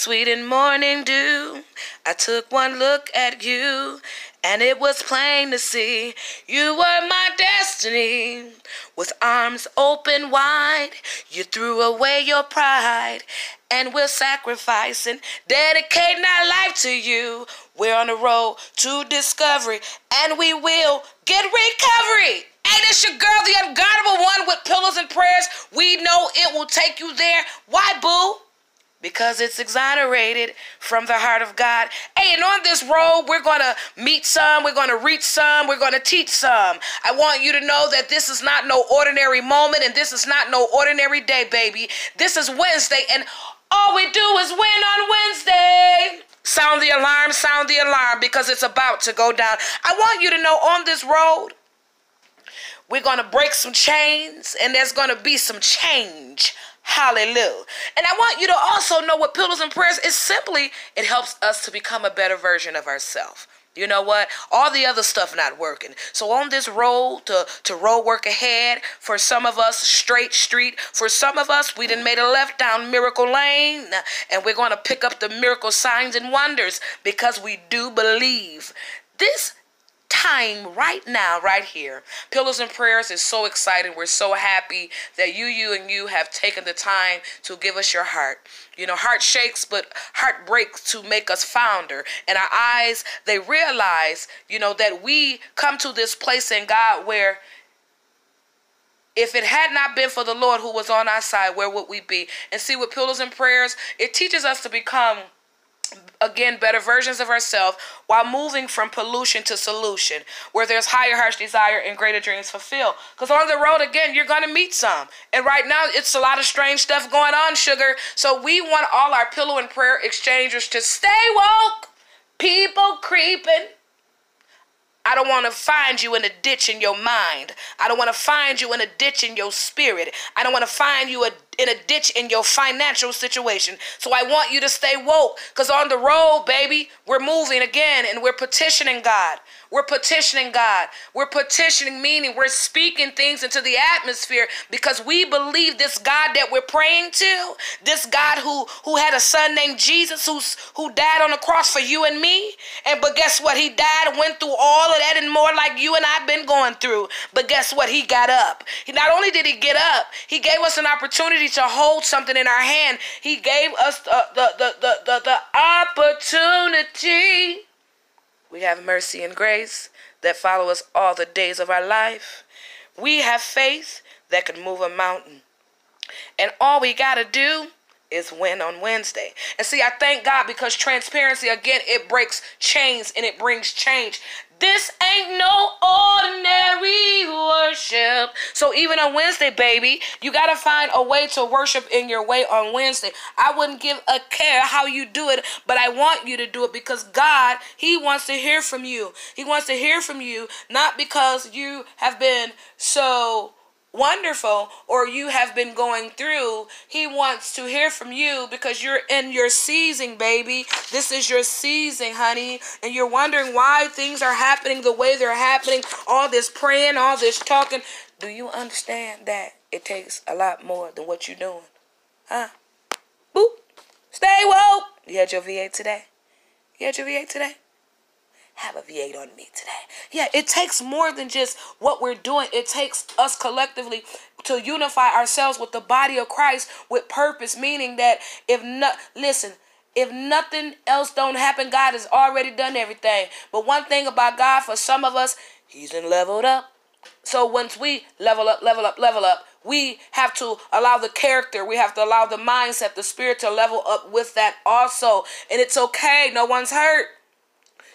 sweet and morning dew. I took one look at you, and it was plain to see you were my destiny. With arms open wide, you threw away your pride, and we're sacrificing, dedicating our life to you. We're on the road to discovery, and we will get recovery. Hey, this your girl, the unguardable one with pillows and prayers. We know it will take you there. Why, boo? Because it's exonerated from the heart of God. Hey, and on this road, we're going to meet some, we're going to reach some, we're going to teach some. I want you to know that this is not no ordinary moment and this is not no ordinary day, baby. This is Wednesday, and all we do is win on Wednesday. Sound the alarm, sound the alarm because it's about to go down. I want you to know on this road, we're going to break some chains and there's going to be some change Hallelujah. And I want you to also know what Pillows and Prayers is simply, it helps us to become a better version of ourselves. You know what? All the other stuff not working. So on this road to, to road work ahead, for some of us, straight street. For some of us, we didn't made a left down miracle lane. And we're going to pick up the miracle signs and wonders because we do believe. This time right now, right here. Pillows and Prayers is so exciting. We're so happy that you, you, and you have taken the time to give us your heart. You know, heart shakes, but heart breaks to make us founder. And our eyes, they realize, you know, that we come to this place in God where if it had not been for the Lord who was on our side, where would we be? And see, with Pillows and Prayers, it teaches us to become again better versions of ourselves while moving from pollution to solution where there's higher heart's desire and greater dreams fulfilled. Because on the road again you're going to meet some. And right now it's a lot of strange stuff going on sugar. So we want all our pillow and prayer exchangers to stay woke. People creeping. I don't want to find you in a ditch in your mind. I don't want to find you in a ditch in your spirit. I don't want to find you a in a ditch in your financial situation. So I want you to stay woke because on the road, baby, we're moving again and we're petitioning God. We're petitioning God. We're petitioning, meaning we're speaking things into the atmosphere because we believe this God that we're praying to, this God who, who had a son named Jesus who's, who died on the cross for you and me. And but guess what? He died went through all of that and more like you and I've been going through. But guess what? He got up. He not only did he get up, he gave us an opportunity to hold something in our hand. He gave us the, the, the, the, the, the opportunity we have mercy and grace that follow us all the days of our life. We have faith that can move a mountain. And all we got to do is win on Wednesday. And see, I thank God because transparency, again, it breaks chains and it brings change. This ain't no ordinary worship. So even on Wednesday, baby, you got to find a way to worship in your way on Wednesday. I wouldn't give a care how you do it, but I want you to do it because God, He wants to hear from you. He wants to hear from you, not because you have been so wonderful or you have been going through, he wants to hear from you because you're in your season, baby. This is your season, honey. And you're wondering why things are happening the way they're happening. All this praying, all this talking. Do you understand that it takes a lot more than what you're doing? Huh? Boop. Stay woke. You had your V8 today? You had your V8 today? Have a V8 on me today. Yeah, it takes more than just what we're doing. It takes us collectively to unify ourselves with the body of Christ with purpose, meaning that if not, listen, if nothing else don't happen, God has already done everything. But one thing about God, for some of us, He's been leveled up. So once we level up, level up, level up, we have to allow the character, we have to allow the mindset, the spirit to level up with that also. And it's okay. No one's hurt.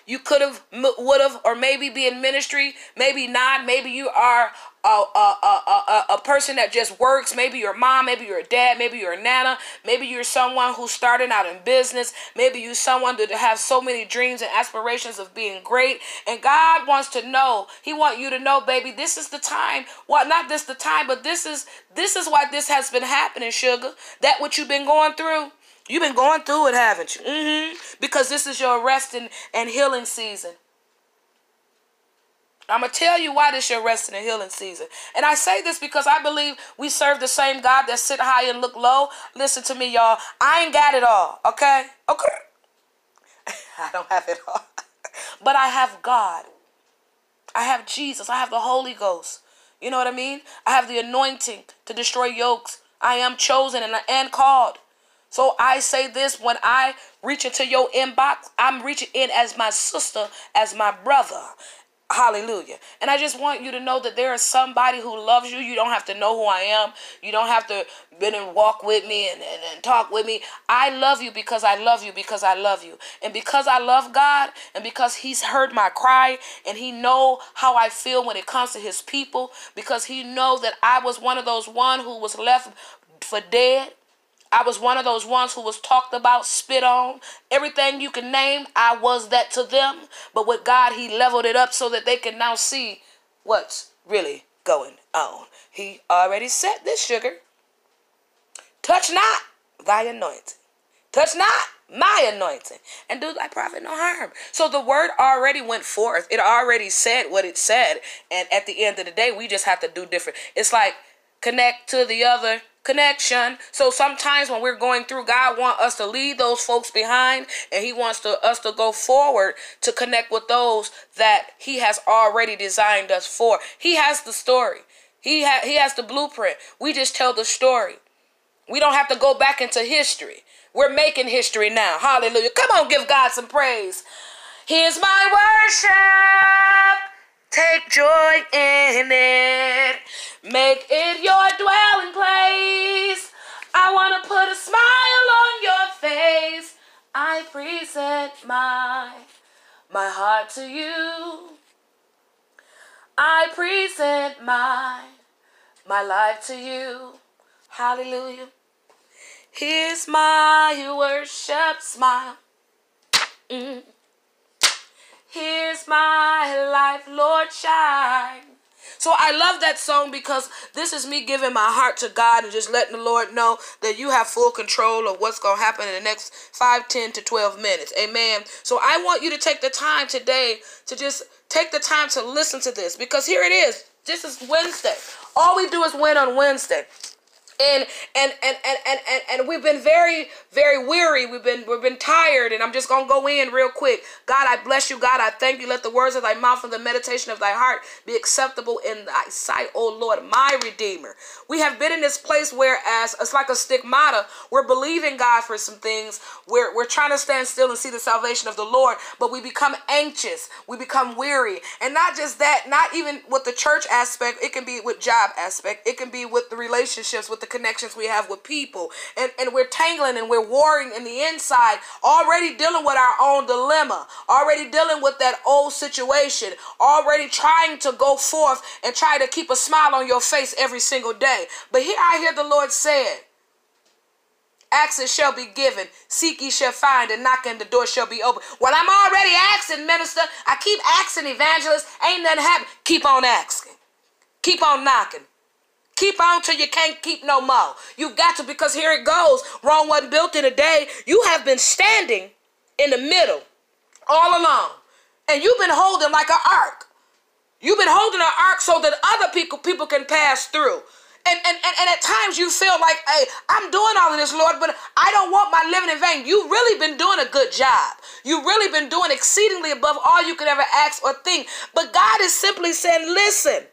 You could have, would have, or maybe be in ministry, maybe not. Maybe you are a, a, a, a, a person that just works. Maybe you're mom, maybe you're dad, maybe you're nana, maybe you're someone who's starting out in business. Maybe you're someone that has so many dreams and aspirations of being great. And God wants to know, He want you to know, baby, this is the time. Well, not this the time, but this is this is why this has been happening, sugar. That what you've been going through. You've been going through it, haven't you? Mm-hmm. Because this is your resting and, healing season. I'm going to tell you why this your resting and healing season. And I say this because I believe we serve the same God that sit high and look low. Listen to me, y'all. I ain't got it all, okay? Okay. I don't have it all. but I have God. I have Jesus. I have the Holy Ghost. You know what I mean? I have the anointing to destroy yokes. I am chosen and, and called. So I say this when I reach into your inbox, I'm reaching in as my sister, as my brother. Hallelujah. And I just want you to know that there is somebody who loves you. You don't have to know who I am. You don't have to been and walk with me and, and, and talk with me. I love you because I love you because I love you. And because I love God and because he's heard my cry and he know how I feel when it comes to his people because he know that I was one of those one who was left for dead I was one of those ones who was talked about, spit on, everything you can name. I was that to them. But with God, He leveled it up so that they can now see what's really going on. He already said this sugar. Touch not thy anointing. Touch not my anointing and do thy prophet no harm. So the word already went forth. It already said what it said. And at the end of the day, we just have to do different. It's like connect to the other connection. So sometimes when we're going through, God wants us to leave those folks behind and he wants to, us to go forward to connect with those that he has already designed us for. He has the story. He, ha- he has the blueprint. We just tell the story. We don't have to go back into history. We're making history now. Hallelujah. Come on, give God some praise. Here's my worship. Take joy in it. Make it your dwelling place. I want to put a smile on your face. I present my my heart to you. I present my my life to you. Hallelujah. Here's my worship smile. Mm. Here's my life, Lord, shine. So I love that song because this is me giving my heart to God and just letting the Lord know that you have full control of what's going to happen in the next 5, 10 to 12 minutes. Amen. So I want you to take the time today to just take the time to listen to this because here it is. This is Wednesday. All we do is win on Wednesday and and and and and and, and we've been very very weary. We've been we've been tired and i'm just gonna go in real quick. God i bless you. God i thank you. Let the words of thy mouth and the meditation of thy heart be acceptable in thy sight o lord my redeemer. We have been in this place where as it's like a stigmata. We're believing god for some things. We're, we're trying to stand still and see the salvation of the lord but we become anxious. We become weary. And not just that not even with the church aspect. It can be with job aspect. It can be with the relationships with the the connections we have with people. And, and we're tangling and we're warring in the inside, already dealing with our own dilemma, already dealing with that old situation, already trying to go forth and try to keep a smile on your face every single day. But here I hear the Lord saying, Access shall be given. Seek ye shall find, and knock and the door shall be open. Well, I'm already asking, minister. I keep asking, evangelist. Ain't nothing happen. Keep on asking. Keep on knocking. Keep on till you can't keep no more. You got to because here it goes. Rome wasn't built in a day. You have been standing in the middle all along. And you've been holding like an ark. You've been holding an ark so that other people people can pass through. And, and, and, and at times you feel like, hey, I'm doing all of this, Lord, but I don't want my living in vain. You've really been doing a good job. You've really been doing exceedingly above all you could ever ask or think. But God is simply saying, listen,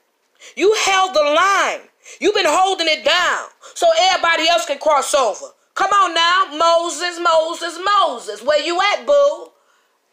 you held the line. You've been holding it down so everybody else can cross over. Come on now, Moses, Moses, Moses. Where you at, boo?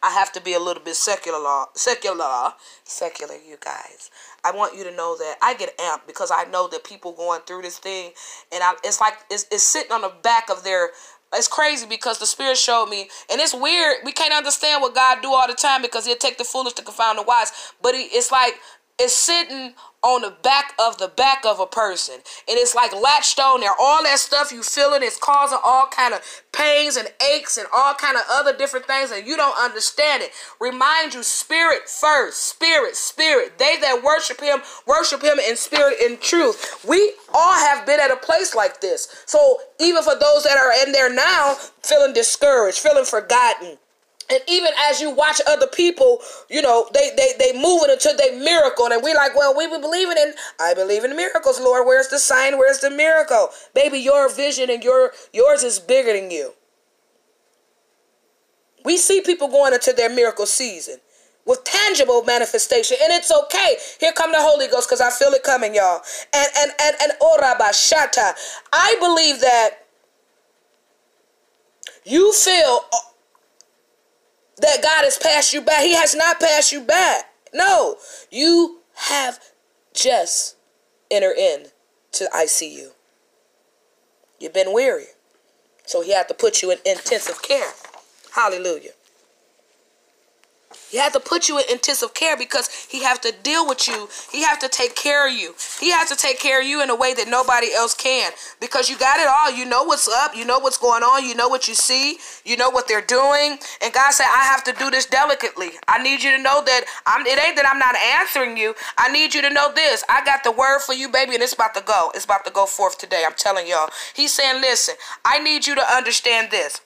I have to be a little bit secular, secular, secular, you guys. I want you to know that I get amped because I know that people going through this thing, and I, it's like it's, it's sitting on the back of their. It's crazy because the Spirit showed me, and it's weird. We can't understand what God do all the time because He'll take the foolish to confound the wise. But he, it's like it's sitting on the back of the back of a person. And it's like latched on there. All that stuff you feeling is causing all kind of pains and aches and all kind of other different things and you don't understand it. Remind you spirit first. Spirit spirit. They that worship him worship him in spirit and truth. We all have been at a place like this. So even for those that are in there now feeling discouraged feeling forgotten and even as you watch other people, you know, they they they moving into their miracle, and we like, well, we be believing in. I believe in miracles, Lord. Where's the sign? Where's the miracle, baby? Your vision and your yours is bigger than you. We see people going into their miracle season with tangible manifestation, and it's okay. Here come the Holy Ghost, because I feel it coming, y'all. And and and and oh, orabashata. I believe that you feel that God has passed you by. He has not passed you by. No, you have just entered in to ICU. You've been weary. So he had to put you in intensive care. Hallelujah. He had to put you in intensive care because he has to deal with you. He has to take care of you. He has to take care of you in a way that nobody else can because you got it all. You know what's up. You know what's going on. You know what you see. You know what they're doing. And God said, I have to do this delicately. I need you to know that I'm it ain't that I'm not answering you. I need you to know this. I got the word for you, baby, and it's about to go. It's about to go forth today. I'm telling y'all. He's saying, listen, I need you to understand this.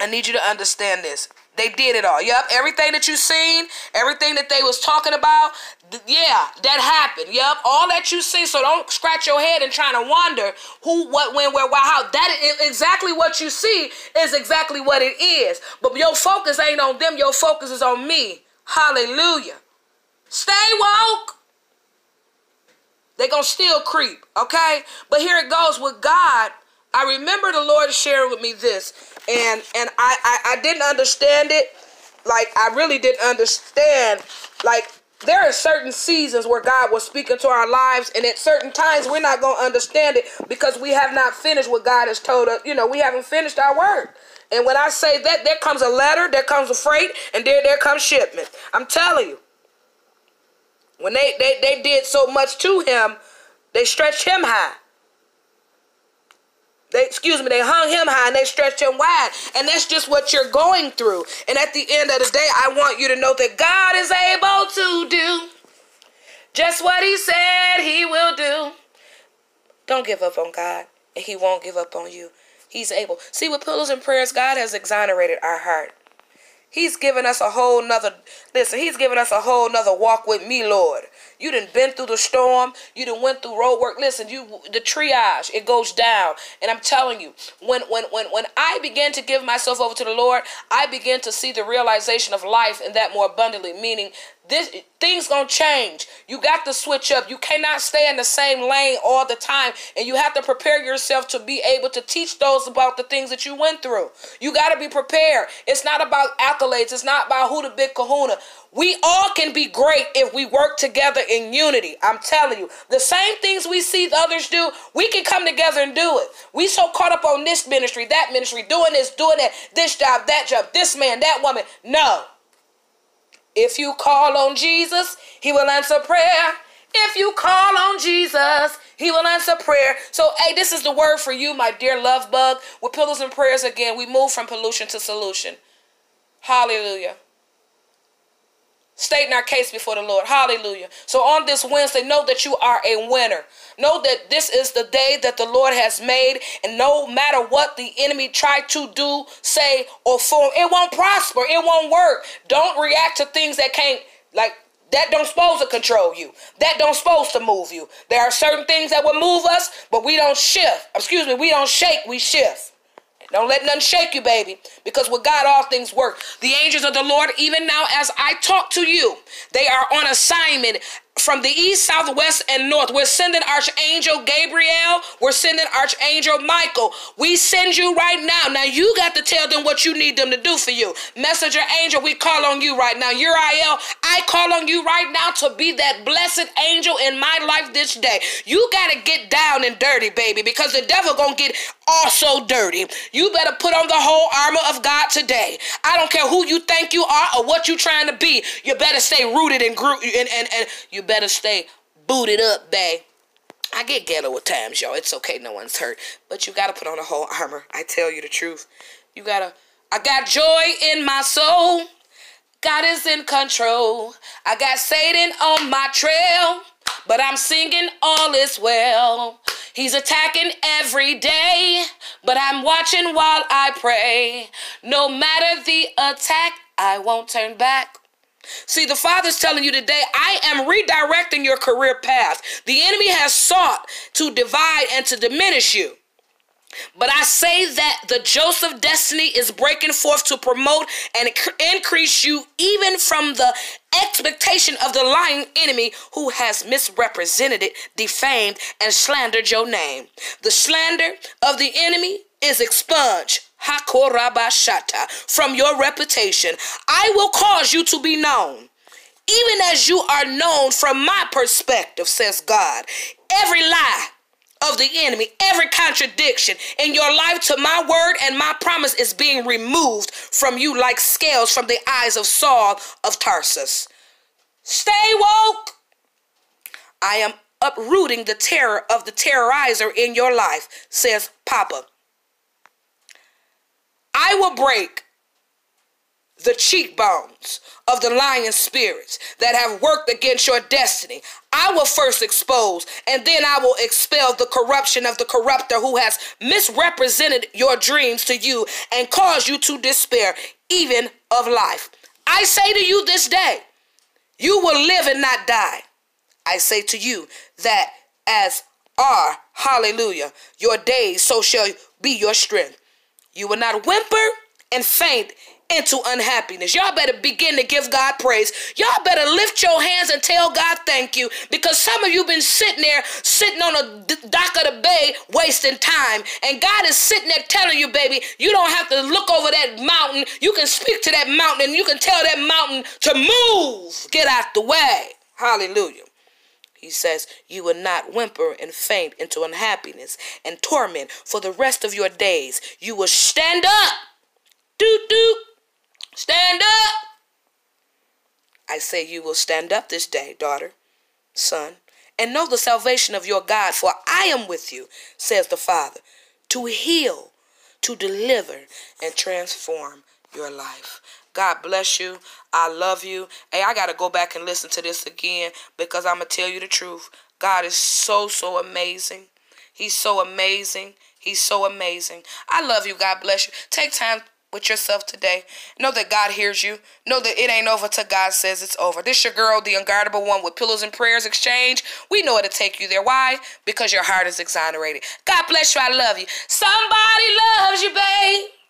I need you to understand this. They did it all. Yep, everything that you seen, everything that they was talking about, th- yeah, that happened. Yep, all that you see. So don't scratch your head and trying to wonder who, what, when, where, why, how. That is exactly what you see is exactly what it is. But your focus ain't on them. Your focus is on me. Hallelujah. Stay woke. They gonna still creep, okay? But here it goes with God. I remember the Lord sharing with me this and and I, I I didn't understand it. Like I really didn't understand. Like there are certain seasons where God will speak into our lives, and at certain times we're not gonna understand it because we have not finished what God has told us. You know, we haven't finished our work. And when I say that, there comes a letter, there comes a freight, and there there comes shipment. I'm telling you. When they, they, they did so much to him, they stretched him high. They, excuse me, they hung him high and they stretched him wide. And that's just what you're going through. And at the end of the day, I want you to know that God is able to do just what he said he will do. Don't give up on God, and he won't give up on you. He's able. See, with pillows and prayers, God has exonerated our heart. He's given us a whole nother, listen, he's given us a whole nother walk with me, Lord. You didn't been through the storm. You didn't went through road work. Listen, you the triage, it goes down. And I'm telling you, when when when when I began to give myself over to the Lord, I began to see the realization of life and that more abundantly, meaning this things gonna change. You got to switch up. You cannot stay in the same lane all the time, and you have to prepare yourself to be able to teach those about the things that you went through. You got to be prepared. It's not about accolades. It's not about who the big kahuna. We all can be great if we work together in unity. I'm telling you, the same things we see others do, we can come together and do it. We so caught up on this ministry, that ministry, doing this, doing that, this job, that job, this man, that woman. No. If you call on Jesus, he will answer prayer. If you call on Jesus, he will answer prayer. So, hey, this is the word for you, my dear love bug. With pillows and prayers again, we move from pollution to solution. Hallelujah stating our case before the Lord. Hallelujah. So on this Wednesday, know that you are a winner. Know that this is the day that the Lord has made, and no matter what the enemy tried to do, say, or form, it won't prosper. It won't work. Don't react to things that can't, like, that don't supposed to control you. That don't supposed to move you. There are certain things that will move us, but we don't shift. Excuse me, we don't shake, we shift. Don't let none shake you, baby, because with God all things work. The angels of the Lord, even now as I talk to you, they are on assignment from the east, south, west, and north. We're sending Archangel Gabriel. We're sending Archangel Michael. We send you right now. Now you got to tell them what you need them to do for you. Messenger angel, we call on you right now. Uriel, I call on you right now to be that blessed angel in my life this day. You got to get down and dirty, baby, because the devil gonna get also dirty. You better put on the whole armor of God today. I don't care who you think you are or what you trying to be. You better stay rooted and, gro- and, and, and you you better stay booted up, babe. I get ghetto at times, y'all. It's okay, no one's hurt. But you gotta put on a whole armor. I tell you the truth. You gotta. I got joy in my soul. God is in control. I got Satan on my trail, but I'm singing all is well. He's attacking every day, but I'm watching while I pray. No matter the attack, I won't turn back. See, the Father's telling you today, I am redirecting your career path. The enemy has sought to divide and to diminish you. But I say that the Joseph destiny is breaking forth to promote and increase you even from the expectation of the lying enemy who has misrepresented it, defamed, and slandered your name. The slander of the enemy is expunged. Hakorabashata from your reputation. I will cause you to be known, even as you are known from my perspective, says God. Every lie of the enemy, every contradiction in your life to my word and my promise is being removed from you like scales from the eyes of Saul of Tarsus. Stay woke. I am uprooting the terror of the terrorizer in your life, says Papa. I will break the cheekbones of the lying spirits that have worked against your destiny. I will first expose and then I will expel the corruption of the corrupter who has misrepresented your dreams to you and caused you to despair, even of life. I say to you this day, you will live and not die. I say to you that as are, hallelujah, your days, so shall be your strength. You will not whimper and faint into unhappiness. Y'all better begin to give God praise. Y'all better lift your hands and tell God thank you because some of you been sitting there, sitting on a dock of the bay, wasting time. And God is sitting there telling you, baby, you don't have to look over that mountain. You can speak to that mountain and you can tell that mountain to move. Get out the way. Hallelujah. He says, You will not whimper and faint into unhappiness and torment for the rest of your days. You will stand up. Doot, doot. Stand up. I say, You will stand up this day, daughter, son, and know the salvation of your God, for I am with you, says the Father, to heal, to deliver, and transform your life. God bless you. I love you. Hey, I got to go back and listen to this again because I'm going to tell you the truth. God is so, so amazing. He's so amazing. He's so amazing. I love you. God bless you. Take time with yourself today. Know that God hears you. Know that it ain't over till God says it's over. This your girl, the unguardable one with pillows and prayers exchange. We know it'll take you there. Why? Because your heart is exonerated. God bless you. I love you. Somebody loves you, babe.